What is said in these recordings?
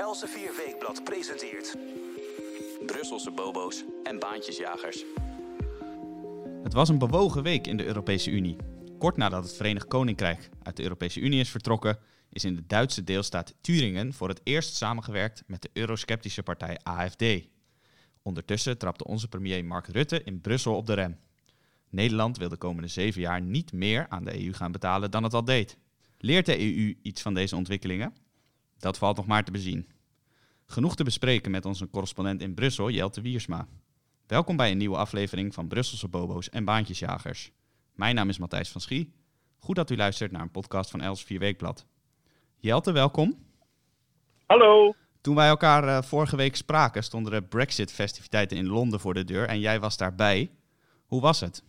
Elsevier Weekblad presenteert... Brusselse bobo's en baantjesjagers. Het was een bewogen week in de Europese Unie. Kort nadat het Verenigd Koninkrijk uit de Europese Unie is vertrokken, is in de Duitse deelstaat Turingen voor het eerst samengewerkt met de eurosceptische partij AFD. Ondertussen trapte onze premier Mark Rutte in Brussel op de rem. Nederland wil de komende zeven jaar niet meer aan de EU gaan betalen dan het al deed. Leert de EU iets van deze ontwikkelingen? Dat valt nog maar te bezien. Genoeg te bespreken met onze correspondent in Brussel, Jelte Wiersma. Welkom bij een nieuwe aflevering van Brusselse Bobo's en Baantjesjagers. Mijn naam is Matthijs van Schie. Goed dat u luistert naar een podcast van Els 4 Weekblad. Jelte, welkom. Hallo. Toen wij elkaar uh, vorige week spraken, stonden de Brexit-festiviteiten in Londen voor de deur en jij was daarbij. Hoe was het?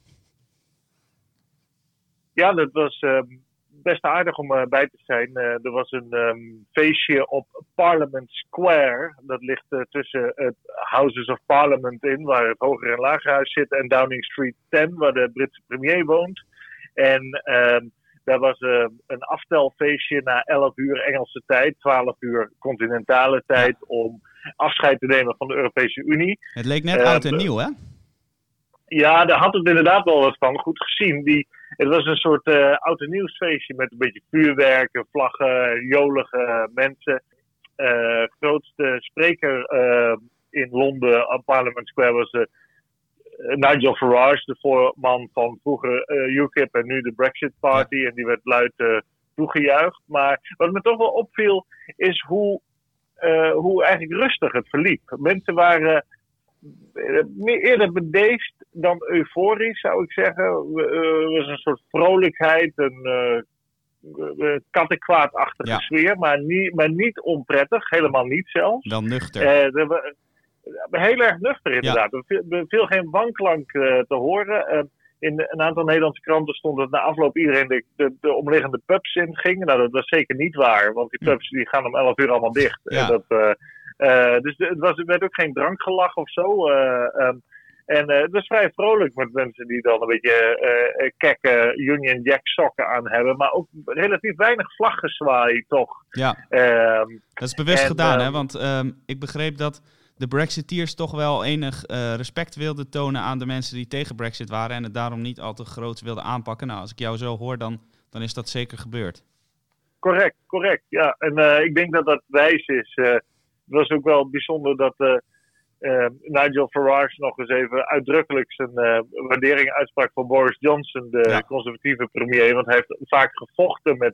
Ja, dat was uh, best aardig om uh, bij te zijn. Uh, er was een um, feestje op Parliament Square. Dat ligt tussen het Houses of Parliament in, waar het Hoger en Lagerhuis zit, en Downing Street 10, waar de Britse premier woont. En daar was een aftelfeestje na 11 uur Engelse tijd, 12 uur continentale tijd, om afscheid te nemen van de Europese Unie. Het leek net oud en nieuw, hè? Ja, daar had het inderdaad wel wat van. Goed gezien. Die, het was een soort uh, oud en nieuwsfeestje met een beetje vuurwerk, vlaggen, jolige mensen. Uh, grootste spreker uh, in Londen op Parliament Square was Nigel Farage, de voorman van vroeger UKIP en nu de Brexit Party. En die werd luid toegejuicht. Maar wat me toch wel opviel is hoe, hoe eigenlijk rustig het verliep. Mensen waren eerder bedeesd dan euforisch, zou ik zeggen. Er was een soort vrolijkheid, een uh, kattenkwaadachtige sfeer, maar niet, maar niet onprettig, helemaal niet zelfs. Dan nuchter. Uh, heel erg nuchter inderdaad. Ja. Er viel geen wanklank uh, te horen. in een aantal Nederlandse kranten stond dat na afloop iedereen de, de, de omliggende pubs in ging. Nou, dat was zeker niet waar, want die pubs die gaan om 11 uur allemaal dicht. Ja. En dat, dus het, was, er werd ook geen drankgelach of zo. Uh, um, en uh, het was vrij vrolijk met mensen die dan een beetje kekke Union Jack sokken aan hebben. Maar ook relatief weinig vlaggezwaai toch. Ja, um, dat is bewust en, gedaan hè. um, Want um, ik begreep dat de Brexiteers toch wel enig respect wilden tonen aan de mensen die tegen Brexit waren. En het daarom niet al te groot wilden aanpakken. Nou, als ik jou zo hoor, dan, dan is dat zeker gebeurd. Correct, correct. Ja, en ik denk dat dat wijs is het was ook wel bijzonder dat uh, uh, Nigel Farage nog eens even uitdrukkelijk zijn uh, waardering uitsprak voor Boris Johnson, de Ja. conservatieve premier. Want hij heeft vaak gevochten met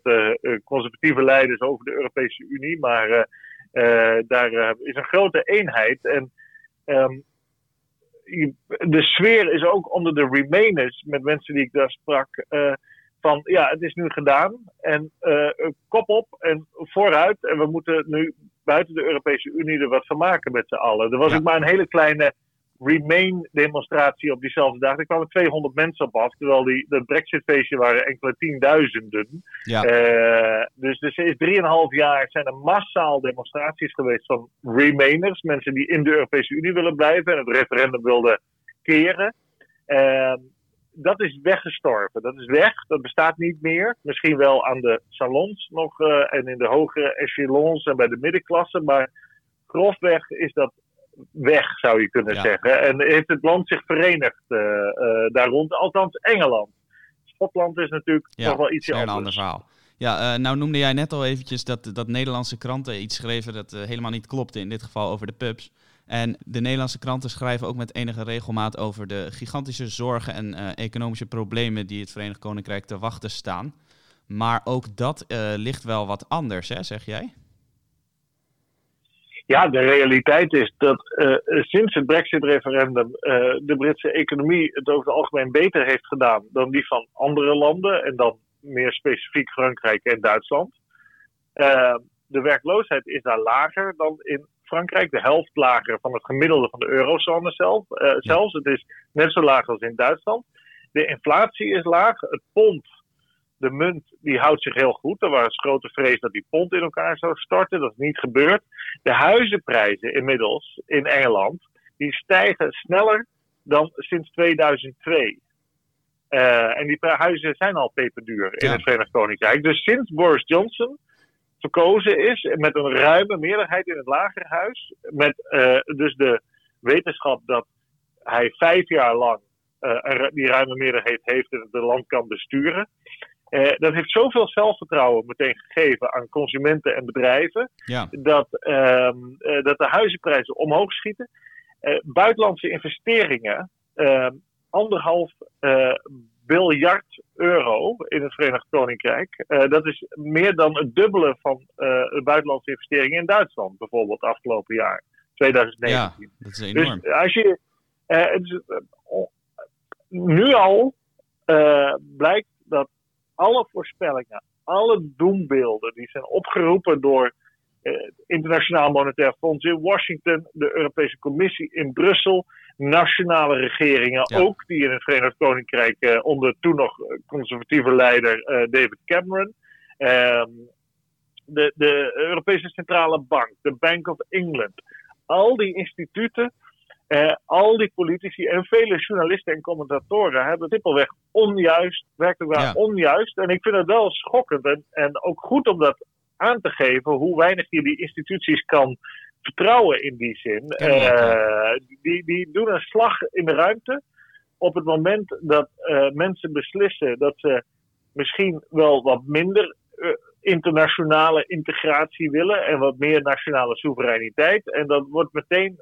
conservatieve leiders over de Europese Unie. Maar daar is een grote eenheid. En um, de sfeer is ook onder de Remainers, met mensen die ik daar sprak van ja, het is nu gedaan en uh, kop op en vooruit. En we moeten nu buiten de Europese Unie er wat van maken met z'n allen. Er was Ja. ook maar een hele kleine Remain-demonstratie op diezelfde dag. Er kwamen 200 mensen op af, terwijl die, dat Brexit-feestje waren enkele tienduizenden. Ja. Uh, dus er is drieënhalf jaar zijn er massaal demonstraties geweest van Remainers. Mensen die in de Europese Unie willen blijven en het referendum wilden keren. Uh, dat is weggestorven. Dat is weg. Dat bestaat niet meer. Misschien wel aan de salons nog uh, en in de hogere echelons en bij de middenklasse. Maar grofweg is dat weg, zou je kunnen Ja. zeggen. En heeft het land zich verenigd uh, uh, daar rond. Althans, Engeland. Schotland is natuurlijk Ja, nog wel iets weer een anders. ander verhaal. Ja, uh, nou noemde jij net al eventjes dat, dat Nederlandse kranten iets schreven dat helemaal niet klopte, in dit geval over de pubs. En de Nederlandse kranten schrijven ook met enige regelmaat over de gigantische zorgen en uh, economische problemen die het Verenigd Koninkrijk te wachten staan. Maar ook dat uh, ligt wel wat anders, hè, zeg jij? Ja, de realiteit is dat uh, sinds het Brexit-referendum de Britse economie het over het algemeen beter heeft gedaan dan die van andere landen en dan meer specifiek Frankrijk en Duitsland. De werkloosheid is daar lager dan in Frankrijk, de helft lager van het gemiddelde van de eurozone zelf. Uh, zelfs. Het is net zo laag als in Duitsland. De inflatie is laag. Het pond, de munt, die houdt zich heel goed. Er was grote vrees dat die pond in elkaar zou storten. Dat is niet gebeurd. De huizenprijzen inmiddels in Engeland, die stijgen sneller dan sinds 2002. Uh, en die huizen zijn al peperduur in Ja. het Verenigd Koninkrijk. Dus sinds Boris Johnson verkozen is met een ruime meerderheid in het lagerhuis. Met dus de wetenschap dat hij vijf jaar lang die ruime meerderheid heeft en het land kan besturen. Uh, dat heeft zoveel zelfvertrouwen meteen gegeven aan consumenten en bedrijven. Ja. Dat, uh, dat de huizenprijzen omhoog schieten. Buitenlandse investeringen, ehm, anderhalf biljard euro in het Verenigd Koninkrijk. dat is meer dan het dubbele van de buitenlandse investeringen in Duitsland, bijvoorbeeld afgelopen jaar, 2019. Ja, dat is enorm. Dus als je. Het nu al blijkt dat alle voorspellingen, alle doembeelden die zijn opgeroepen door eh, het Internationaal Monetair Fonds in Washington, de Europese Commissie in Brussel, nationale regeringen ook, die in het Verenigd Koninkrijk eh, onder toen nog conservatieve leider eh, David Cameron. Ehm, de, de Europese Centrale Bank, de Bank of England. Al die instituten al die politici en vele journalisten en commentatoren hebben simpelweg onjuist, werkelijk waar onjuist. En ik vind het wel schokkend en, en ook goed om dat aan te geven, hoe weinig je die instituties kan vertrouwen in die zin. Uh, die, die doen een slag in de ruimte op het moment dat uh, mensen beslissen dat ze misschien wel wat minder internationale integratie willen en wat meer nationale soevereiniteit. En dat wordt meteen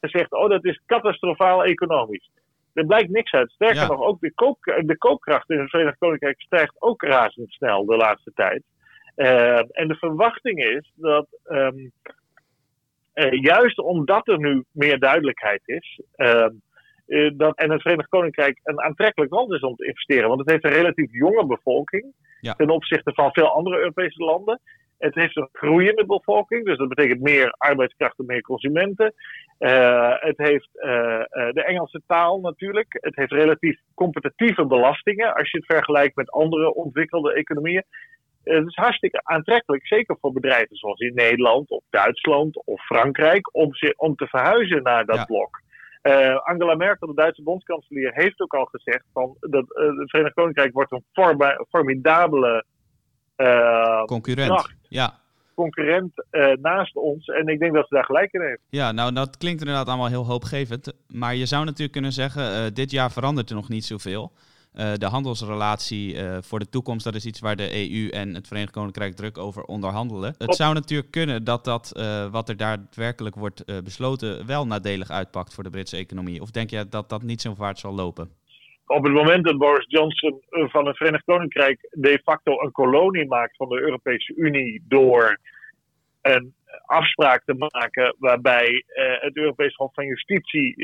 gezegd, oh dat is catastrofaal economisch. Er blijkt niks uit. Sterker nog, ook de, koop, de koopkracht in het Verenigd Koninkrijk stijgt ook razendsnel de laatste tijd. Uh, en de verwachting is dat um, uh, juist omdat er nu meer duidelijkheid is, uh, dat, en het Verenigd Koninkrijk een aantrekkelijk land is om te investeren, want het heeft een relatief jonge bevolking ja. ten opzichte van veel andere Europese landen. Het heeft een groeiende bevolking, dus dat betekent meer arbeidskrachten, meer consumenten. Uh, het heeft de Engelse taal natuurlijk. Het heeft relatief competitieve belastingen als je het vergelijkt met andere ontwikkelde economieën. Het is hartstikke aantrekkelijk, zeker voor bedrijven zoals in Nederland of Duitsland of Frankrijk, om, om te verhuizen naar dat blok. Uh, Angela Merkel, de Duitse bondskanselier, heeft ook al gezegd van dat uh, het Verenigd Koninkrijk wordt een formidabele uh, concurrent. Ja. Concurrent naast ons. En ik denk dat ze daar gelijk in heeft. Ja, nou dat klinkt inderdaad allemaal heel hoopgevend. Maar je zou natuurlijk kunnen zeggen, dit jaar verandert er nog niet zoveel. De handelsrelatie voor de toekomst, dat is iets waar de EU en het Verenigd Koninkrijk druk over onderhandelen. Het zou natuurlijk kunnen dat dat wat er daadwerkelijk wordt besloten wel nadelig uitpakt voor de Britse economie. Of denk je dat dat niet zo vaart zal lopen? op het moment dat Boris Johnson eh, van het Verenigd Koninkrijk de facto een kolonie maakt van de Europese Unie door een afspraak te maken waarbij het Europees Hof van Justitie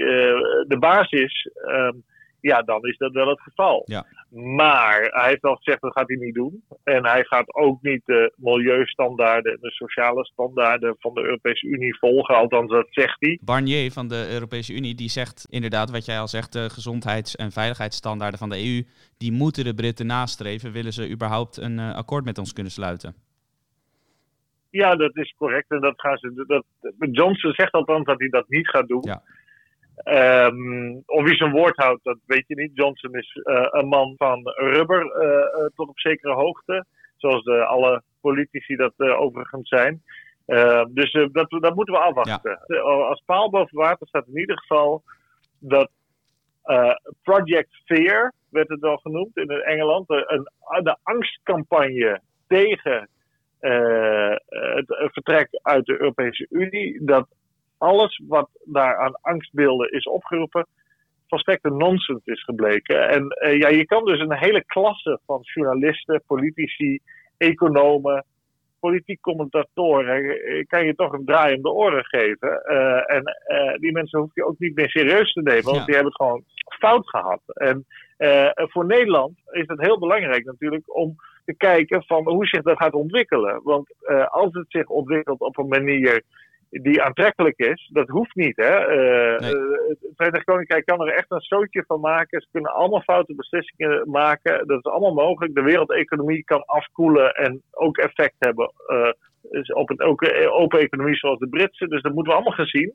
de baas is, ehm, ja, dan is dat wel het geval. Ja. Maar hij heeft al gezegd dat gaat hij niet doen. En hij gaat ook niet de milieustandaarden en de sociale standaarden van de Europese Unie volgen. Althans, dat zegt hij. Barnier van de Europese Unie die zegt inderdaad wat jij al zegt, de gezondheids- en veiligheidsstandaarden van de EU, die moeten de Britten nastreven. Willen ze überhaupt een uh, akkoord met ons kunnen sluiten? Ja, dat is correct. En dat gaan ze. Dat, Johnson zegt althans dat hij dat niet gaat doen. Ja. Um, of hij zijn woord houdt, dat weet je niet. Johnson is uh, een man van rubber uh, tot op zekere hoogte. Zoals de, alle politici dat overigens zijn. Uh, dus dat, dat moeten we afwachten. Ja. Als paal boven water staat in ieder geval dat Project Fear, werd het wel genoemd in Engeland, een, de angstcampagne tegen het vertrek uit de Europese Unie, dat alles wat daar aan angstbeelden is opgeroepen, volstrekte nonsens is gebleken. En uh, ja, je kan dus een hele klasse van journalisten, politici, economen, politiek commentatoren, eh, kan je toch een draai om de oren geven. Uh, en uh, die mensen hoef je ook niet meer serieus te nemen, want die hebben het gewoon fout gehad. En voor Nederland is het heel belangrijk natuurlijk om te kijken van hoe zich dat gaat ontwikkelen. Want als het zich ontwikkelt op een manier die aantrekkelijk is. Dat hoeft niet. Hè? Uh, nee. Het Verenigd Koninkrijk kan er echt een zootje van maken. Ze kunnen allemaal foute beslissingen maken. Dat is allemaal mogelijk. De wereldeconomie kan afkoelen en ook effect hebben uh, op een open economie zoals de Britse. Dus dat moeten we allemaal gaan zien.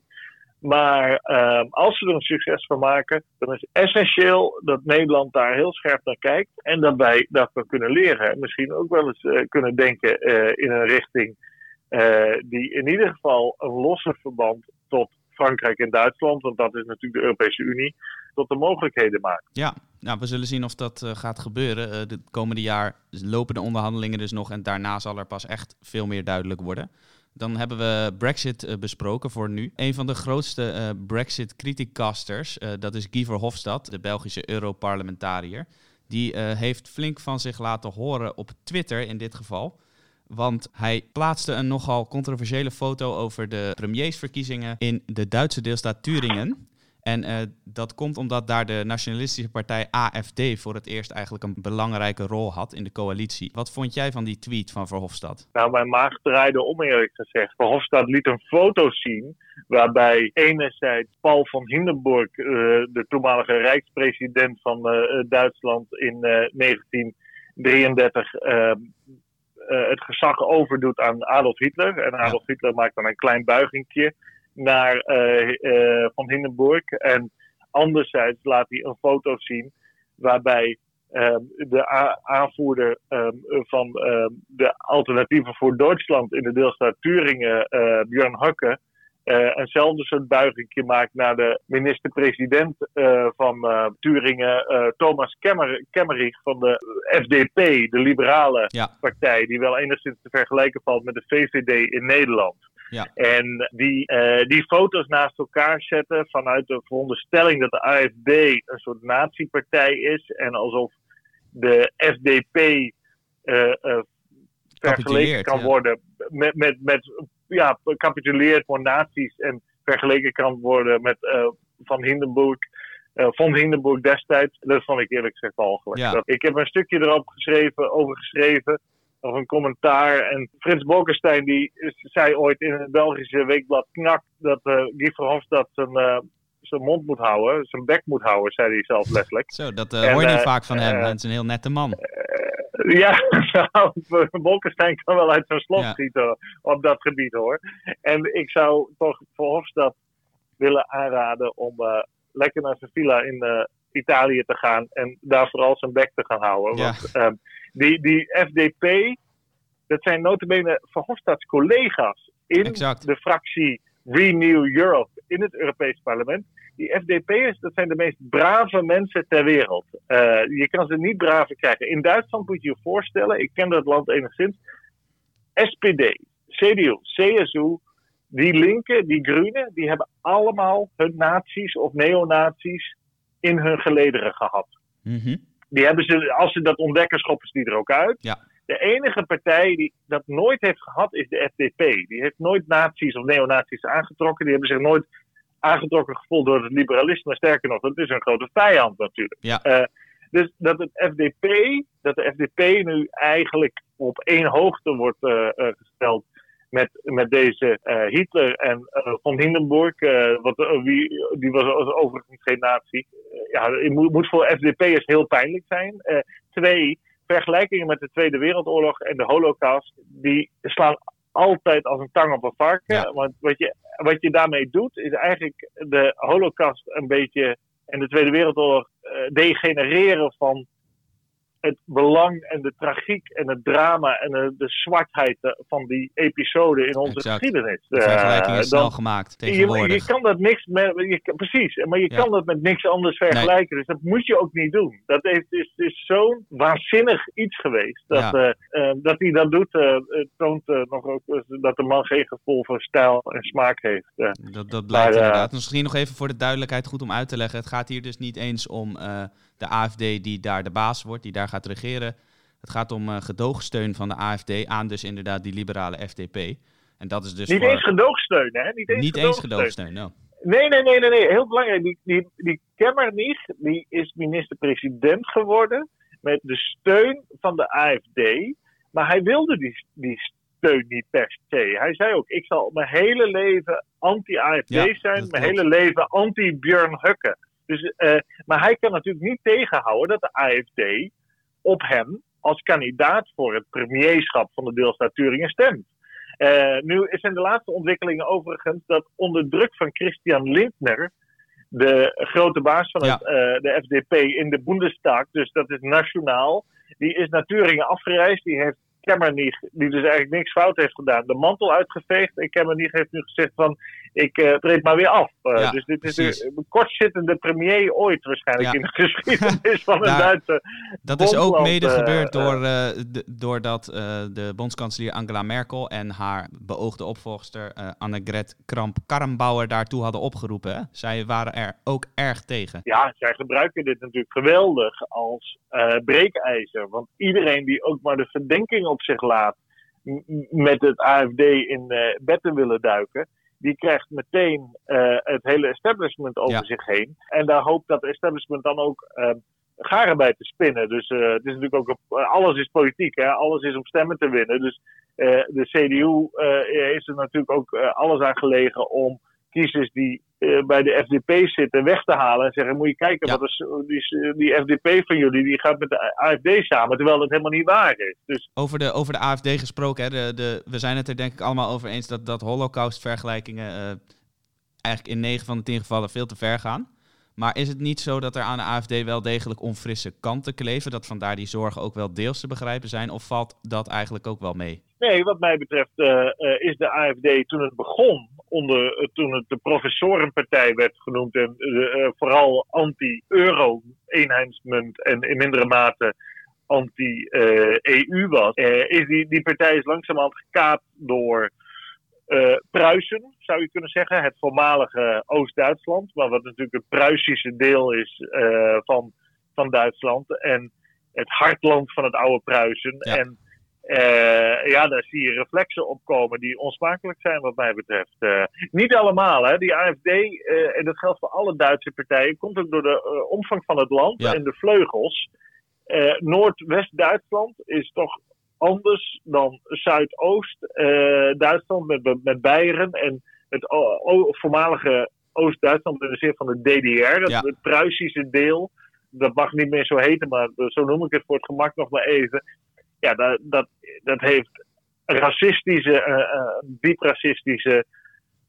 Maar uh, als we er een succes van maken, dan is het essentieel dat Nederland daar heel scherp naar kijkt. En dat wij dat we kunnen leren. En misschien ook wel eens kunnen denken in een richting die in ieder geval een losse verband tot Frankrijk en Duitsland, want dat is natuurlijk de Europese Unie, tot de mogelijkheden maakt. Ja, nou, we zullen zien of dat gaat gebeuren. Uh, de komende jaar lopen de onderhandelingen dus nog en daarna zal er pas echt veel meer duidelijk worden. Dan hebben we Brexit besproken voor nu. Een van de grootste Brexit-criticasters, dat is Guy Verhofstadt, de Belgische Europarlementariër. Die heeft flink van zich laten horen op Twitter in dit geval. Want hij plaatste een nogal controversiële foto over de premiersverkiezingen in de Duitse deelstaat Turingen. En uh, dat komt omdat daar de nationalistische partij AFD voor het eerst eigenlijk een belangrijke rol had in de coalitie. Wat vond jij van die tweet van Verhofstadt? Nou, mijn maag draaide om eerlijk gezegd. Verhofstadt liet een foto zien waarbij enerzijds Paul van Hindenburg, uh, de toenmalige rijkspresident van uh, Duitsland in 1933, het gezag overdoet aan Adolf Hitler. En Adolf. Hitler maakt dan een klein buigingje naar uh, Van Hindenburg. En anderzijds laat hij een foto zien waarbij um, de aanvoerder um, van um, de alternatieven voor Duitsland in de deelstaat Turingen, uh, Björn Hukke, uh, eenzelfde soort buiging maakt naar de minister-president uh, van uh, Turingen, Thomas Kemmer Kemmerich van de FDP, de liberale ja. partij, die wel enigszins te vergelijken valt met de VVD in Nederland. Ja. En die, die foto's naast elkaar zetten vanuit de veronderstelling dat de AFD een soort natiepartij is. En alsof de FDP vergeleken kan ja. worden met, met, met ja, capituleerd voor naties en vergeleken kan worden met Van Hindenburg. van Hindenburg destijds, dat vond ik eerlijk gezegd walgelijk. Ja. Ik heb een stukje erop geschreven, over geschreven nog een commentaar. En Frits Bolkestein die zei ooit in het Belgische weekblad Knak dat uh, Guy Verhofstadt zijn, uh, zijn mond moet houden, zijn bek moet houden, zei hij zelf letterlijk. Zo, dat uh, en, hoor je niet vaak van hem. Hij is een heel nette man. ja, nou, Bolkestein kan wel uit zijn slot ja. schieten op dat gebied hoor. En ik zou toch Verhofstadt willen aanraden om lekker naar zijn villa in Italië te gaan en daar vooral zijn bek te gaan houden. Ja. Want ehm, die, die FDP, dat zijn notabene Verhofstadts collega's in exact. de fractie Renew Europe in het Europees Parlement. Die FDP'ers, dat zijn de meest brave mensen ter wereld. Uh, je kan ze niet braver krijgen. In Duitsland moet je je voorstellen, ik ken dat land enigszins. SPD, CDU, CSU, die linken, die groenen, die hebben allemaal hun nazi's of neonazi's in hun gelederen gehad. Mm die hebben ze, als ze dat ontdekken, schoppen ze die er ook uit. Ja. De enige partij die dat nooit heeft gehad is de FDP. Die heeft nooit nazi's of neonazi's aangetrokken. Die hebben zich nooit aangetrokken gevoeld door het liberalisme. Sterker nog, dat is een grote vijand natuurlijk. Ja. Uh, dus dat het FDP, dat de FDP nu eigenlijk op één hoogte wordt uh, uh, gesteld met, met deze uh, Hitler en uh, Van Hindenburg, wat, wie, die was overigens geen nazi. ja, het moet, moet voor FDP'ers heel pijnlijk zijn. twee, vergelijkingen met de Tweede Wereldoorlog en de Holocaust, die slaan altijd als een tang op een varken. Ja. Want wat je, wat je daarmee doet, is eigenlijk de Holocaust een beetje en de Tweede Wereldoorlog degenereren van het belang en de tragiek en het drama en de, de zwartheid van die episode in onze exact. geschiedenis. De vergelijking is uh, snel gemaakt tegenwoordig. Je, je, kan dat niks met, je, precies, maar je ja. kan dat met niks anders vergelijken. Nee. Dus dat moet je ook niet doen. Dat is, is, is zo'n waanzinnig iets geweest. Dat, ja. uh, uh, dat hij dat doet, toont nog ook dat de man geen gevoel voor stijl en smaak heeft. dat, dat blijkt maar, inderdaad. Misschien nog even voor de duidelijkheid goed om uit te leggen. Het gaat hier dus niet eens om de AFD die daar de baas wordt, die daar gaat regeren. Het gaat om uh, gedoogsteun van de AFD aan dus inderdaad die liberale FDP. En dat is dus niet voor... eens gedoogsteun, hè? Niet eens niet gedoogsteun. Eens gedoogsteun no. Nee, nee, nee, nee, nee. Heel belangrijk. Die, die, die Kemmerich, die is minister-president geworden met de steun van de AFD. Maar hij wilde die, die steun niet per se. Hij zei ook, ik zal mijn hele leven anti-AFD ja, zijn, mijn hele leven anti-Björn Hukke. Dus, uh, maar hij kan natuurlijk niet tegenhouden dat de AFD op hem als kandidaat voor het premierschap van de deelstaat Turingen stemt. Uh, nu zijn de laatste ontwikkelingen overigens dat onder druk van Christian Lindner, de grote baas van het, uh, de FDP in de Bundestag, dus dat is nationaal, die is naar Turingen afgereisd. Die heeft Cameron, die, die dus eigenlijk niks fout heeft gedaan, de mantel uitgeveegd. En Cameron heeft nu gezegd van, ik uh, treed maar weer af. Uh, ja, dus dit is de kortzittende premier ooit waarschijnlijk ja. in de geschiedenis van een Duitse Dat is ook mede gebeurd door, de, doordat de bondskanselier Angela Merkel en haar beoogde opvolgster Annegret Kramp-Karrenbauer daartoe hadden opgeroepen. Hè? Zij waren er ook erg tegen. Ja, zij gebruiken dit natuurlijk geweldig als breekijzer. Want iedereen die ook maar de verdenking op zich laat met het AFD in uh, bed te willen duiken, die krijgt meteen uh, het hele establishment over zich heen. En daar hoopt dat establishment dan ook uh, garen bij te spinnen. Dus het is natuurlijk ook alles is politiek, hè? alles is om stemmen te winnen. Dus de CDU is er natuurlijk ook alles aan gelegen om kiezers die uh, bij de FDP zitten weg te halen. En zeggen: Moet je kijken, wat is, die, die, FDP van jullie die gaat met de AFD samen. Terwijl dat helemaal niet waar is. Dus... Over, de, over de AFD gesproken, hè, de, de, we zijn het er denk ik allemaal over eens dat, dat Holocaust-vergelijkingen uh, eigenlijk in 9 van de 10 gevallen veel te ver gaan. Maar is het niet zo dat er aan de AFD wel degelijk onfrisse kanten kleven? Dat vandaar die zorgen ook wel deels te begrijpen zijn? Of valt dat eigenlijk ook wel mee? Nee, wat mij betreft uh, uh, is de AFD toen het begon, onder, uh, toen het de professorenpartij werd genoemd en vooral anti-euro-eenheidsmunt en in mindere mate anti-EU was, is die, die partij is langzamerhand gekaapt door uh, Pruisen, zou je kunnen zeggen. Het voormalige Oost-Duitsland, maar wat natuurlijk het Pruisische deel is uh, van, van Duitsland. En het hartland van het oude Pruisen. Ja. En uh, ja, daar zie je reflexen opkomen die onsmakelijk zijn, wat mij betreft. niet allemaal, hè. Die AFD, en dat geldt voor alle Duitse partijen, komt ook door de omvang van het land ja. en de vleugels. Noordwest-Duitsland is toch anders dan Zuidoost-Duitsland met, met Beieren en het voormalige Oost-Duitsland in de zin van de DDR, het, het Pruisische deel. Dat mag niet meer zo heten, maar zo noem ik het voor het gemak nog maar even. Ja, dat, dat, dat heeft racistische, uh, uh, diep racistische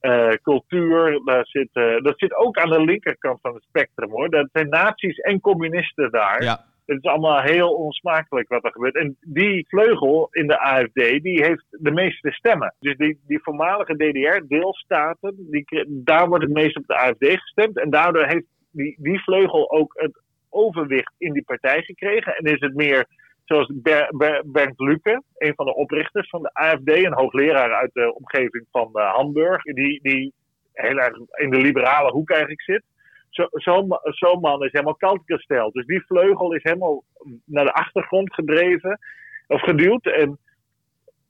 uh, cultuur. Daar zit, dat zit ook aan de linkerkant van het spectrum hoor. Dat zijn nazi's en communisten daar. Ja. Het is allemaal heel onsmakelijk wat er gebeurt. En die vleugel in de AFD, die heeft de meeste stemmen. Dus die, die voormalige DDR-deelstaten, daar wordt het meest op de AFD gestemd. En daardoor heeft die, die vleugel ook het overwicht in die partij gekregen. En is het meer zoals Ber, Ber, Bernd Lucke, een van de oprichters van de AFD, een hoogleraar uit de omgeving van uh, Hamburg, die, die heel erg in de liberale hoek eigenlijk zit zo'n zo man is helemaal koud gesteld. Dus die vleugel is helemaal naar de achtergrond gedreven of geduwd. En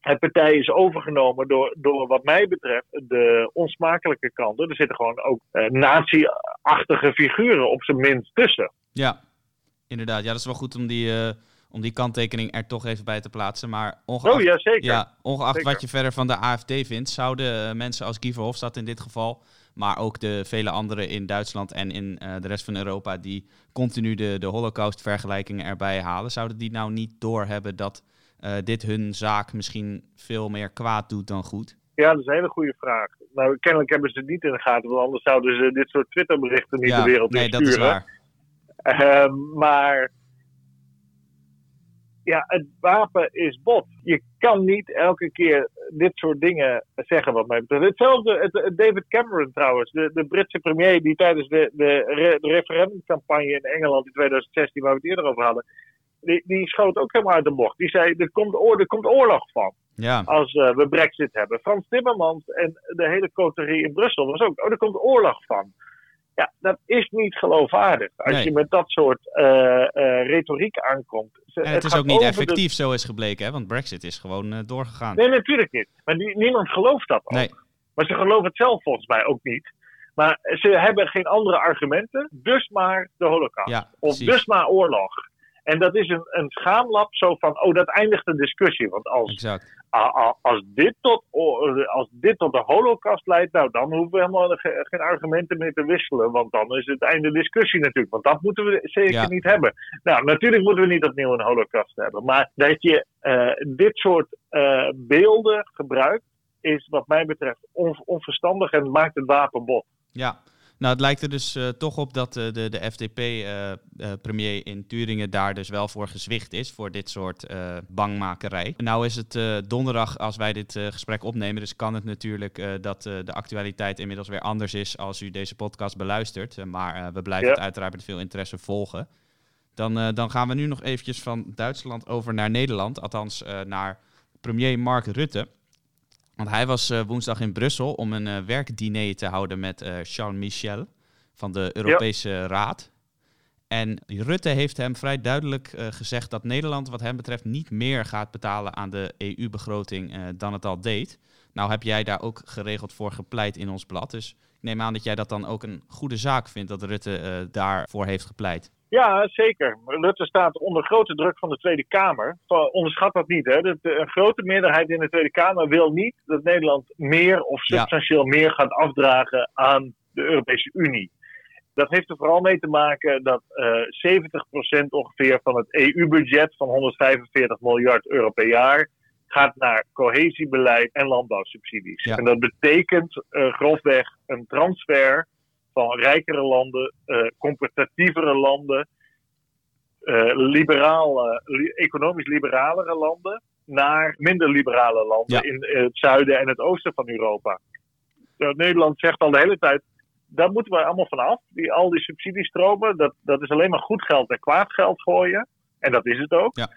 de partij is overgenomen door, door wat mij betreft, de onsmakelijke kanten. Er zitten gewoon ook uh, nazi-achtige figuren op zijn minst tussen. Ja, inderdaad. Ja, dat is wel goed om die, uh, om die kanttekening er toch even bij te plaatsen. Maar ongeacht, oh, ja, zeker. Ja, ongeacht wat je verder van de AFD vindt, zouden uh, mensen als Guy Verhofstadt in dit geval maar ook de vele anderen in Duitsland en in uh, de rest van Europa die continu de, de Holocaust-vergelijkingen erbij halen. Zouden die nou niet doorhebben dat uh, dit hun zaak misschien veel meer kwaad doet dan goed? Ja, dat is een hele goede vraag. Nou, kennelijk hebben ze het niet in de gaten, want anders zouden ze dit soort Twitterberichten niet ja, de wereld nee, insturen. dat is waar. Uh, maar ja, het wapen is bot. Je kan niet elke keer dit soort dingen zeggen, wat mij betreft. Hetzelfde, het, David Cameron trouwens, de, de Britse premier die tijdens de, de, de referendumcampagne in Engeland in 2016, waar we het eerder over hadden, die, die schoot ook helemaal uit de bocht. Die zei: er komt, oor, er komt oorlog van. Ja. Als uh, we Brexit hebben. Frans Timmermans en de hele coterie in Brussel was ook: oh, er komt oorlog van. Ja, dat is niet geloofwaardig. Als Nee. je met dat soort uh, uh, retoriek aankomt. En het is ook niet de- effectief, zo is gebleken, hè? want Brexit is gewoon eh, doorgegaan. Nee, natuurlijk niet. Maar nie- niemand gelooft dat ook. Nee. Maar ze geloven het zelf volgens mij ook niet. Maar ze hebben geen andere argumenten, dus maar de holocaust. Ja, of dus maar oorlog. En dat is een, een schaamlap zo van, oh, dat eindigt de discussie. Want als, Exact. a- a- als, dit, tot, als dit tot de holocaust leidt, nou, dan hoeven we helemaal ge- geen argumenten meer te wisselen. Want dan is het einde discussie natuurlijk. Want dat moeten we zeker Ja. niet hebben. Nou, natuurlijk moeten we niet opnieuw een holocaust hebben. Maar dat je eh, dit soort eh, beelden gebruikt, is wat mij betreft on- onverstandig en maakt het wapen bot. Ja, Nou, het lijkt er dus uh, toch op dat uh, de, de FDP-premier uh, in Turingen daar dus wel voor gezwicht is, voor dit soort bangmakerij. Nou is het donderdag als wij dit gesprek opnemen, dus kan het natuurlijk dat de actualiteit inmiddels weer anders is als u deze podcast beluistert. maar we blijven ja. het uiteraard met veel interesse volgen. Dan, dan gaan we nu nog eventjes van Duitsland over naar Nederland, althans naar premier Mark Rutte. Want hij was uh, woensdag in Brussel om een uh, werkdiner te houden met uh, Charles Michel van de Europese. Raad. En Rutte heeft hem vrij duidelijk gezegd dat Nederland wat hem betreft niet meer gaat betalen aan de EU-begroting dan het al deed. Nou heb jij daar ook geregeld voor gepleit in ons blad. Dus ik neem aan dat jij dat dan ook een goede zaak vindt dat Rutte daarvoor heeft gepleit. Ja, zeker. Rutte staat onder grote druk van de Tweede Kamer. Onderschat dat niet. Hè? een grote meerderheid in de Tweede Kamer wil niet dat Nederland meer of substantieel meer gaat afdragen aan de Europese Unie. Dat heeft er vooral mee te maken dat uh, eh, 70% ongeveer van het EU-budget van 145 miljard euro per jaar gaat naar cohesiebeleid en landbouwsubsidies. En dat betekent uh, grofweg een transfer van rijkere landen, uh, competitievere landen, uh, liberale, li economisch liberalere landen, naar minder liberale landen in het zuiden en het oosten van Europa. Nederland zegt al de hele tijd, daar moeten we allemaal vanaf. Die, al die subsidiestromen, dat, dat is alleen maar goed geld en kwaad geld gooien. En dat is het ook. Ja.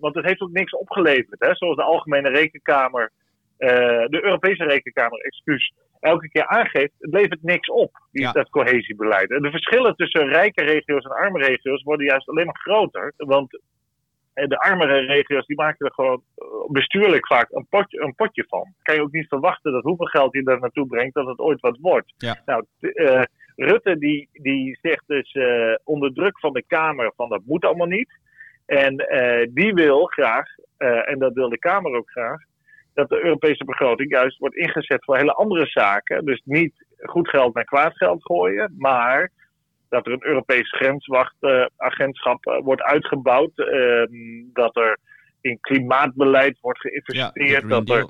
Want het heeft ook niks opgeleverd. Hè? Zoals de Algemene Rekenkamer, de Europese Rekenkamer, excuus, elke keer aangeeft, het levert niks op, die, ja. dat cohesiebeleid. De verschillen tussen rijke regio's en arme regio's worden juist alleen maar groter. Want eh, de armere regio's die maken er gewoon eh, bestuurlijk vaak een potje, een potje van. Kan je ook niet verwachten dat hoeveel geld je daar naartoe brengt, dat het ooit wat wordt. Ja. Nou, uh, Rutte die, die zegt dus uh, onder druk van de Kamer van dat moet allemaal niet. En uh, die wil graag, en dat wil de Kamer ook graag, dat de Europese begroting juist wordt ingezet voor hele andere zaken. Dus niet goed geld naar kwaad geld gooien, maar dat er een Europees grenswachtagentschap uh, wordt uitgebouwd. Uh, dat er in klimaatbeleid wordt geïnvesteerd. dat er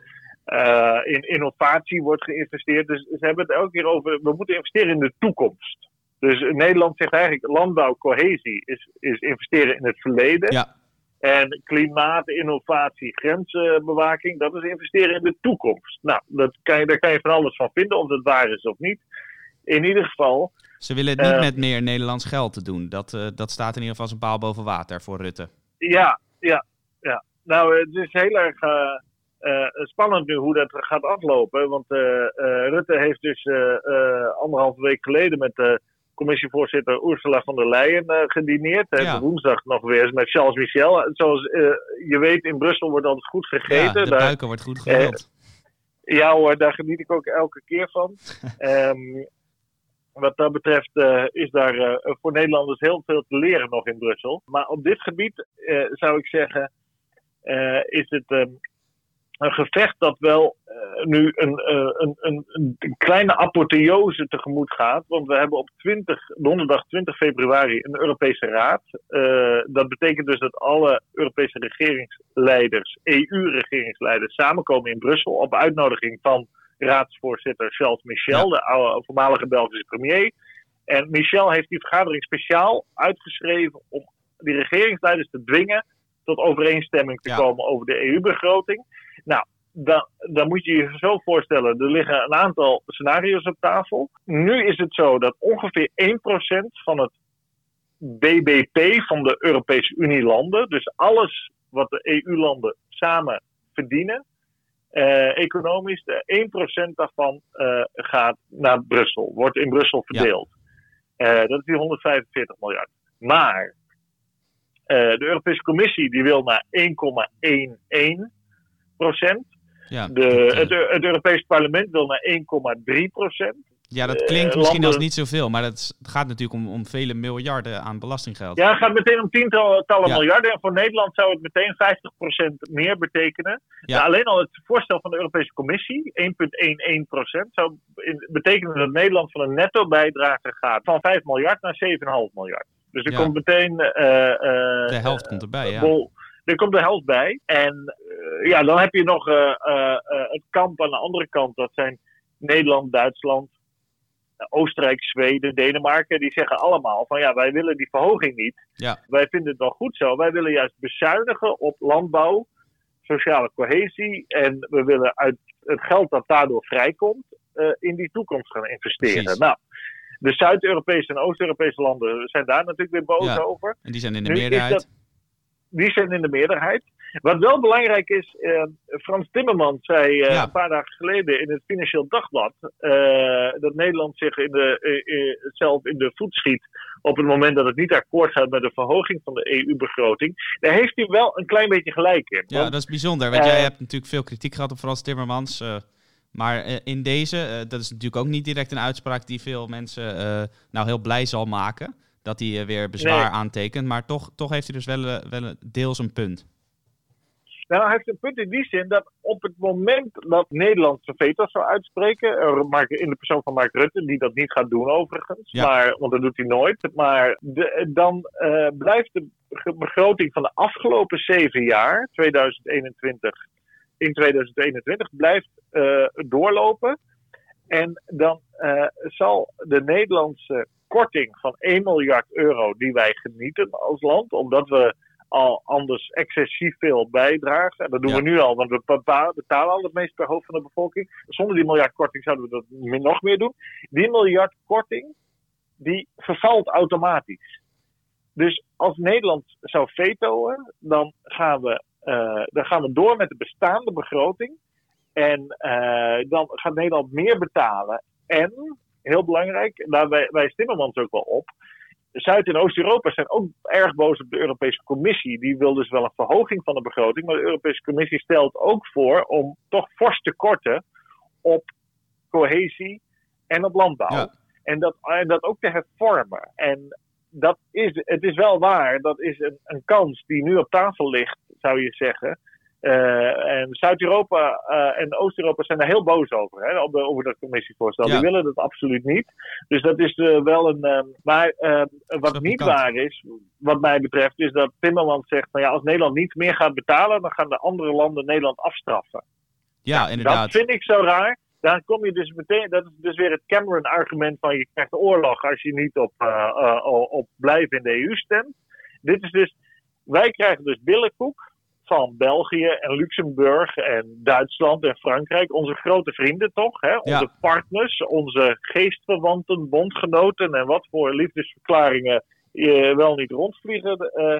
uh, in innovatie wordt geïnvesteerd. Dus ze hebben het elke keer over, we moeten investeren in de toekomst. Dus Nederland zegt eigenlijk, landbouw, cohesie is, is investeren in het verleden. Ja. En klimaat, innovatie, grensbewaking, dat is investeren in de toekomst. Nou, dat kan je, daar kan je van alles van vinden, of dat waar is of niet. In ieder geval. Ze willen het niet uh, met meer Nederlands geld te doen. Dat, uh, dat staat in ieder geval als een paal boven water voor Rutte. Ja, ja, ja. Nou, het is heel erg uh, spannend nu hoe dat gaat aflopen. Want Rutte heeft dus anderhalve week geleden met commissievoorzitter Ursula von der Leyen uh, gedineerd. Ja. Woensdag nog weer eens met Charles Michel. Zoals uh, je weet, in Brussel wordt altijd goed gegeten. Ja, de buiken wordt goed gevuld. Uh, ja hoor, daar geniet ik ook elke keer van. um, wat dat betreft is daar voor Nederlanders heel veel te leren nog in Brussel. Maar op dit gebied zou ik zeggen, is het ehm, een gevecht dat wel uh, nu een, uh, een, een, een, kleine apotheose tegemoet gaat. Want we hebben op 20, donderdag 20 februari een Europese Raad. Uh, dat betekent dus dat alle Europese regeringsleiders, EU-regeringsleiders, samenkomen in Brussel op uitnodiging van raadsvoorzitter Charles Michel, de oude, voormalige Belgische premier. En Michel heeft die vergadering speciaal uitgeschreven om die regeringsleiders te dwingen tot overeenstemming te ja. komen over de EU-begroting. Nou, dan, dan moet je je zo voorstellen, er liggen een aantal scenario's op tafel. Nu is het zo dat ongeveer 1% van het BBP van de Europese Unie-landen, dus alles wat de EU-landen samen verdienen, eh, economisch, de 1% daarvan uh, gaat naar Brussel, wordt in Brussel verdeeld. Ja. Uh, dat is die 145 miljard. Maar de Europese Commissie die wil naar 1,11 procent. Ja, de, het, het Europees Parlement wil naar 1,3 procent. Ja, dat klinkt misschien als niet zoveel, maar het gaat natuurlijk om, om vele miljarden aan belastinggeld. Ja, het gaat meteen om tientallen ja. miljarden. En voor Nederland zou het meteen 50% meer betekenen. Ja. Nou, alleen al het voorstel van de Europese Commissie, 1,11%, zou betekenen dat Nederland van een netto bijdrage gaat van 5 miljard naar 7,5 miljard. Dus er komt meteen. Uh, uh, de helft komt erbij, ja. Bol, er komt de helft bij. En uh, ja, dan heb je nog uh, uh, het kamp aan de andere kant. Dat zijn Nederland, Duitsland, Oostenrijk, Zweden, Denemarken, die zeggen allemaal van ja, wij willen die verhoging niet. Ja. Wij vinden het wel goed zo. Wij willen juist bezuinigen op landbouw, sociale cohesie. En we willen uit het geld dat daardoor vrijkomt, uh, in die toekomst gaan investeren. Precies. Nou, de Zuid-Europese en Oost-Europese landen zijn daar natuurlijk weer boos Ja. over. En die zijn in de Nu meerderheid. Die zijn in de meerderheid. Wat wel belangrijk is, eh, Frans Timmermans zei eh, Ja. een paar dagen geleden in het Financieel Dagblad eh, dat Nederland zich in de, zelf in de voet schiet op het moment dat het niet akkoord gaat met de verhoging van de EU-begroting. Daar heeft hij wel een klein beetje gelijk in. Ja, dat is bijzonder. Want jij hebt natuurlijk veel kritiek gehad op Frans Timmermans. maar in deze, dat is natuurlijk ook niet direct een uitspraak die veel mensen nou heel blij zal maken. Dat hij eh, weer bezwaar Nee. aantekent. Maar toch, toch heeft hij dus wel, eh, wel een- deels een punt. Nou, hij heeft een punt in die zin dat op het moment dat Nederland zijn veto zou uitspreken, eh, in de persoon van Mark Rutte, die dat niet gaat doen overigens, Ja. maar, want dat doet hij nooit, maar de, dan eh, blijft de begroting van de afgelopen zeven jaar, 2021, in 2021, blijft eh, doorlopen. En dan eh, zal de Nederlandse korting van 1 miljard euro die wij genieten als land, omdat we al anders excessief veel bijdragen. En dat doen Ja. we nu al, want we betalen al het meest per hoofd van de bevolking. Zonder die miljard korting zouden we dat nog meer doen. Die miljard korting, die vervalt automatisch. Dus als Nederland zou vetoen, dan gaan we, eh, dan gaan we door met de bestaande begroting. En eh, dan gaat Nederland meer betalen. En, heel belangrijk, daar wij- wijst Timmermans ook wel op. Zuid- en Oost-Europa zijn ook erg boos op de Europese Commissie. Die wil dus wel een verhoging van de begroting. Maar de Europese Commissie stelt ook voor om toch fors te korten op cohesie en op landbouw. Ja. En, dat, en dat ook te hervormen. En dat is, het is wel waar, dat is een, een kans die nu op tafel ligt, zou je zeggen. Eh, en Zuid-Europa eh, en Oost-Europa zijn daar heel boos over, hè, over, over dat commissievoorstel. Ja. Die willen dat absoluut niet. Dus dat is eh, wel een. maar wat niet waar is, wat mij betreft, is dat Timmermans zegt: van ja, als Nederland niet meer gaat betalen, dan gaan de andere landen Nederland afstraffen. Ja, Dat inderdaad. vind ik zo raar. Dan kom je dus meteen, dat is dus weer het Cameron-argument van je krijgt oorlog als je niet op, eh, op blijven in de EU stemt. Dit is dus, wij krijgen dus billenkoek van België en Luxemburg en Duitsland en Frankrijk. Onze grote vrienden toch, hè? onze Ja. partners, onze geestverwanten, bondgenoten en wat voor liefdesverklaringen je wel niet rondvliegen. eh,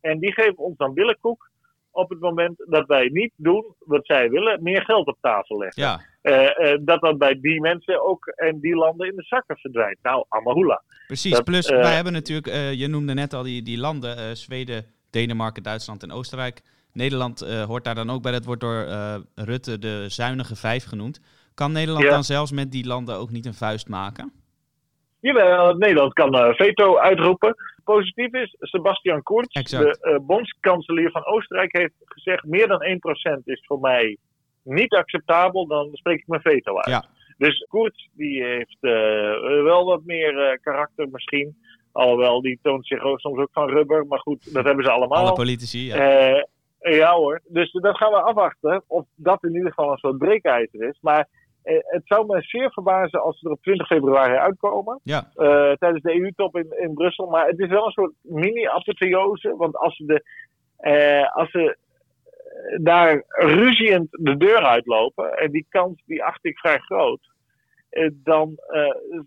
en die geven ons dan billenkoek op het moment dat wij niet doen wat zij willen, meer geld op tafel leggen. Ja, Eh, eh, dat dat bij die mensen ook en die landen in de zakken verdwijnt. Nou, Amahula. precies. Dat, Plus, eh, wij hebben natuurlijk, eh, je noemde net al die, die landen, eh, Zweden, Denemarken, Duitsland en Oostenrijk. Nederland eh, hoort daar dan ook bij. Dat wordt door eh, Rutte de zuinige vijf genoemd. Kan Nederland Ja. dan zelfs met die landen ook niet een vuist maken? Jawel, Nederland kan eh, veto uitroepen. Positief is, Sebastian Kurz, Exact. de bondskanselier van Oostenrijk, heeft gezegd: meer dan 1% is voor mij niet acceptabel, dan spreek ik mijn veto uit. Ja. Dus Kurz die heeft wel wat meer karakter misschien. Alhoewel, die toont zich soms ook van rubber. Maar goed, dat hebben ze allemaal. Alle politici, ja. Ja hoor, dus dat gaan we afwachten. Of dat in ieder geval een soort breekijzer is. Maar eh, het zou me zeer verbazen als ze er op 20 februari uitkomen. Ja, eh, tijdens de EU-top in, in Brussel. Maar het is wel een soort mini-apotheose. Want als ze, de, eh, als ze eh, daar ruziend de deur uitlopen. En die kans die acht ik vrij groot. eh, dan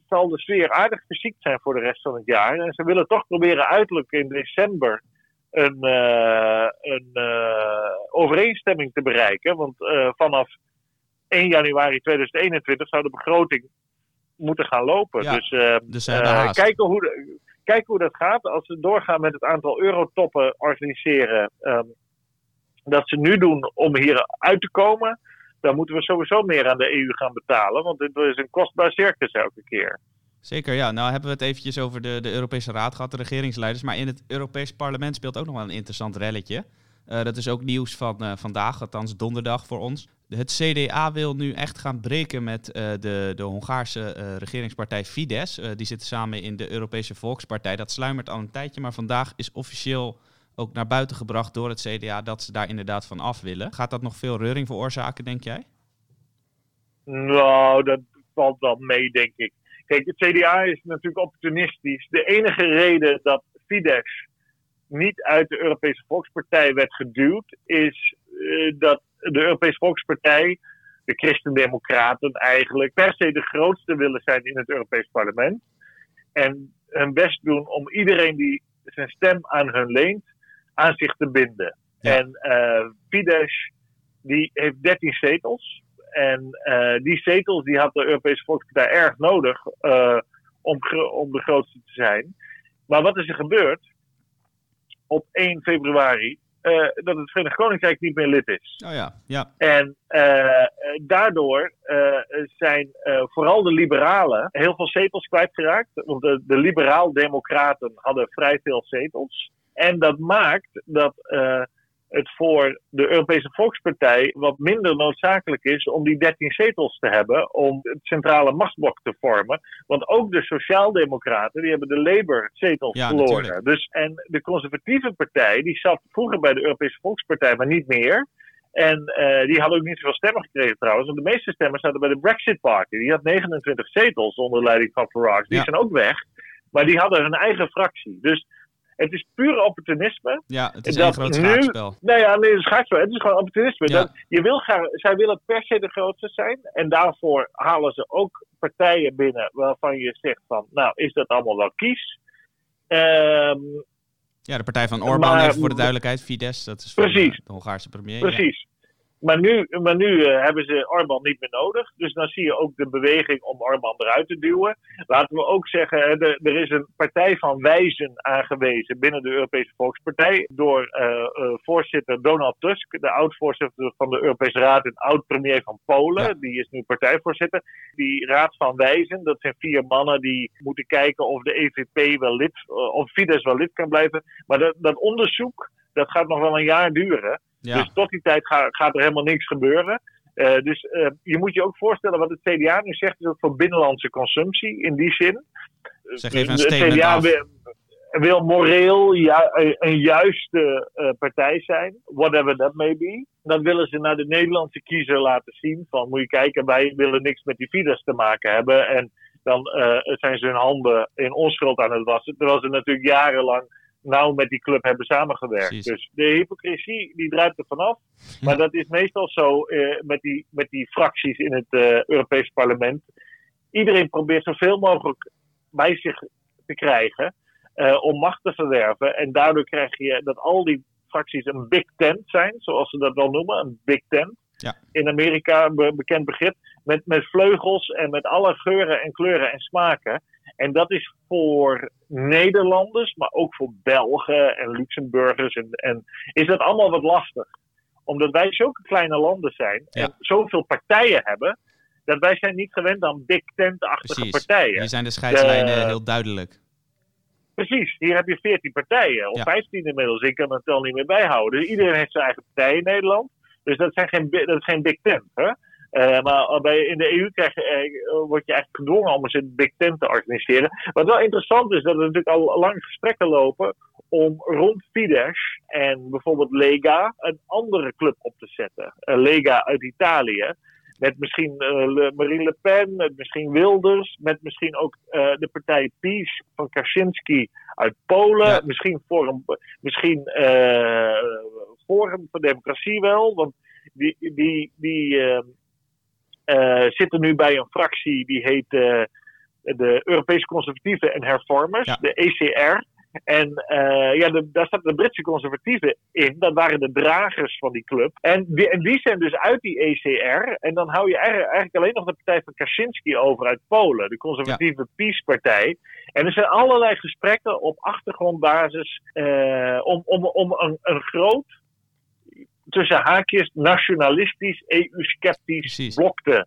zal de sfeer aardig verziekt zijn voor de rest van het jaar. En ze willen toch proberen uiterlijk in december een, eh, een eh, overeenstemming te bereiken. Want eh, vanaf 1 januari 2021 zou de begroting moeten gaan lopen. Ja, dus eh, dus kijken, hoe de- kijken hoe dat gaat. Als ze doorgaan met het aantal eurotoppen organiseren. ehm, dat ze nu doen om hier uit te komen. Dan moeten we sowieso meer aan de EU gaan betalen. Want dit is een kostbaar circus elke keer. Zeker, ja. Nou hebben we het eventjes over de, de Europese Raad gehad, de regeringsleiders. Maar in het Europees Parlement speelt ook nog wel een interessant relletje. Eh, dat is ook nieuws van eh, vandaag, althans donderdag voor ons. Het CDA wil nu echt gaan breken met eh, de, de Hongaarse regeringspartij Fidesz. Die zitten samen in de Europese Volkspartij. Dat sluimert al een tijdje, maar vandaag is officieel ook naar buiten gebracht door het CDA dat ze daar inderdaad van af willen. Gaat dat nog veel reuring veroorzaken, denk jij? Nou, dat valt wel mee, denk ik. Kijk, het CDA is natuurlijk opportunistisch. De enige reden dat Fidesz niet uit de Europese Volkspartij werd geduwd, is uh, dat de Europese Volkspartij, de Christendemocraten eigenlijk, per se de grootste willen zijn in het Europees Parlement. En hun best doen om iedereen die zijn stem aan hun leent, aan zich te binden. En uh, Fidesz, die heeft 13 zetels. En uh, die zetels die had de Europese Volkspartij erg nodig uh, om, om de grootste te zijn. Maar wat is er gebeurd? Op 1 februari uh, dat het Verenigd Koninkrijk niet meer lid is. Oh ja, ja. En uh, daardoor uh, zijn vooral de liberalen heel veel zetels kwijtgeraakt. Want de, de liberaal-democraten hadden vrij veel zetels. En dat maakt dat het voor de Europese Volkspartij wat minder noodzakelijk is om die 13 zetels te hebben om het centrale machtsblok te vormen. Want ook de Sociaaldemocraten, die hebben de Labour-zetels Ja, verloren. natuurlijk. Dus, en de conservatieve partij, die zat vroeger bij de Europese Volkspartij, maar niet meer. En eh, die hadden ook niet zoveel stemmen gekregen trouwens. Want de meeste stemmen zaten bij de Brexit Party. Die had 29 zetels onder leiding van Farage. Die Ja. zijn ook weg. Maar die hadden hun eigen fractie. Dus het is puur opportunisme. Ja, het is een groot nu- schaakspel. Nou ja, nee, dat is schaakspel. Het is gewoon opportunisme. Ja. Dat, je wil graag, zij willen per se de grootste zijn. En daarvoor halen ze ook partijen binnen waarvan je zegt van, nou, is dat allemaal wel kies? Ehm, Ja, de partij van Orbán, Maar- even voor de duidelijkheid, Fidesz, dat is van, Precies. de Hongaarse premier. ja. Maar nu, maar nu eh, hebben ze Orbán niet meer nodig. Dus dan zie je ook de beweging om Orbán eruit te duwen. Laten we ook zeggen, er, er is een partij van wijzen aangewezen binnen de Europese Volkspartij. Door eh, eh, voorzitter Donald Tusk, de oud-voorzitter van de Europese Raad en oud-premier van Polen. Ja. Die is nu partijvoorzitter. Die Raad van Wijzen, dat zijn vier mannen die moeten kijken of de EVP wel lid, of Fidesz wel lid kan blijven. Maar dat, dat onderzoek, dat gaat nog wel een jaar duren. Ja, Dus tot die tijd ga- gaat er helemaal niks gebeuren. Eh, dus eh, je moet je ook voorstellen wat het CDA nu zegt, is ook voor binnenlandse consumptie in die zin. Ze geven een Dus het statement CDA wil, wil moreel een- juiste eh, partij zijn, whatever that may be. Dat willen ze naar de Nederlandse kiezer laten zien. Van moet je kijken, wij willen niks met die Fidesz te maken hebben. En dan eh, zijn ze hun handen in onschuld aan het wassen. Terwijl ze natuurlijk jarenlang nauw met die club hebben samengewerkt. Precies. Dus de hypocrisie die druipt er vanaf. Maar dat is meestal zo eh, met, die, met die fracties in het eh Europees Parlement. Iedereen probeert zoveel mogelijk bij zich te krijgen eh, om macht te verwerven. En daardoor krijg je dat al die fracties een big tent zijn, zoals ze dat wel noemen, een big tent. Ja. In Amerika een be- bekend begrip. Met, met vleugels en met alle geuren en kleuren en smaken. En dat is voor Nederlanders, maar ook voor Belgen en Luxemburgers. En, en is dat allemaal wat lastig. Omdat wij zulke kleine landen zijn Ja. en zoveel partijen hebben. Dat wij zijn niet gewend aan big tent-achtige Precies. partijen. Hier zijn de scheidslijnen Eh, heel duidelijk. Precies, hier heb je 14 partijen, of Ja. 15 inmiddels. Ik kan het al niet meer bijhouden. Dus iedereen heeft zijn eigen partij in Nederland. Dus dat, zijn geen, dat is geen big tent. Hè? Eh, maar bij, in de EU krijg je, eh, word je eigenlijk gedwongen om eens een big tent te organiseren. Wat wel interessant is, dat er natuurlijk al lang gesprekken lopen om rond Fidesz en bijvoorbeeld Lega een andere club op te zetten. Eh, Lega uit Italië. Met misschien Le- Marine Le Pen, met misschien Wilders, met misschien ook de partij PiS van Kaczynski uit Polen. Ja. Misschien Forum, misschien eh, Forum voor Democratie wel. Want die, die, die zitten nu bij een fractie die heet eh, de Europese Conservatieven en Hervormers, Ja. de ECR. En eh, ja, de- daar staat de Britse conservatieven in. Dat waren de dragers van die club. En die, en die zijn dus uit die ECR. En dan hou je eigenlijk, eigenlijk alleen nog de partij van Kaczynski over uit Polen. De conservatieve PiS-partij. En er zijn allerlei gesprekken op achtergrondbasis eh, om, om, om een, een groot, tussen haakjes, nationalistisch, EU-sceptisch blok te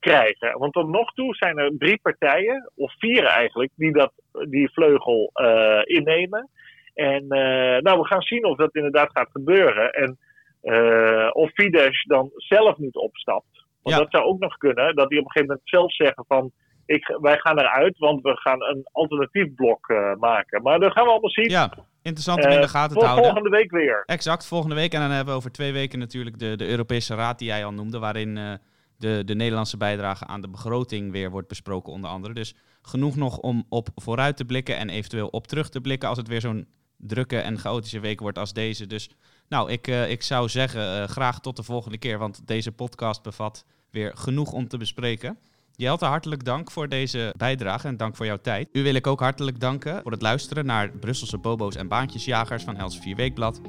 krijgen. Want tot nog toe zijn er drie partijen, of vier eigenlijk, die dat, die vleugel eh, innemen. En eh, nou, we gaan zien of dat inderdaad gaat gebeuren. En eh, of Fidesz dan zelf niet opstapt. Want Ja. dat zou ook nog kunnen, dat die op een gegeven moment zelf zeggen van... Ik, wij gaan eruit, want we gaan een alternatief blok maken. Maar dat gaan we allemaal zien. Ja, interessant om in Eh, de gaten te vol- houden. volgende week weer. Exact, volgende week. En dan hebben we over twee weken natuurlijk de, de Europese Raad die jij al noemde, waarin eh, de, de Nederlandse bijdrage aan de begroting weer wordt besproken, onder andere. Dus genoeg nog om op vooruit te blikken en eventueel op terug te blikken als het weer zo'n drukke en chaotische week wordt als deze. Dus nou, ik, uh, ik zou zeggen, uh, graag tot de volgende keer, want deze podcast bevat weer genoeg om te bespreken. Jelte, hartelijk dank voor deze bijdrage en dank voor jouw tijd. U wil ik ook hartelijk danken voor het luisteren naar Brusselse bobo's en baantjesjagers van Elsevier Weekblad.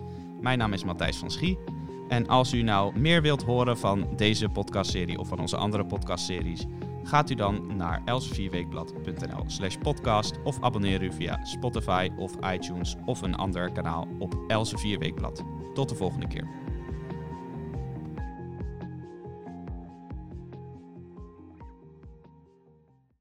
Mijn naam is Matthijs van Schie. En als u nou meer wilt horen van deze podcastserie of van onze andere podcastseries, gaat u dan naar elsevierweekblad.nl slash podcast of abonneer u via Spotify of iTunes of een ander kanaal op Elsevier Weekblad. Tot de volgende keer.